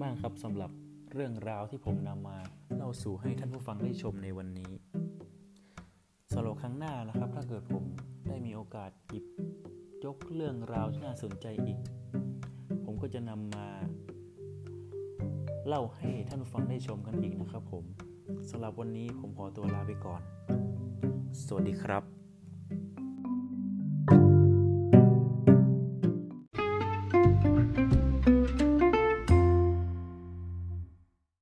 บ้างครับสำหรับเรื่องราวที่ผมนำมาเล่าสู่ให้ท่านผู้ฟังได้ชมในวันนี้สำหรับครั้งหน้านะครับ ถ้าเกิดผมได้มีโอกาสหยิบยกเรื่องราวที่น่าสนใจอีก ผมก็จะนำมาเล่าให้ท่านผู้ฟังได้ชมกันอีกนะครับผมสำหรับวันนี้ผมขอตัวลาไปก่อน สวัสดีครับ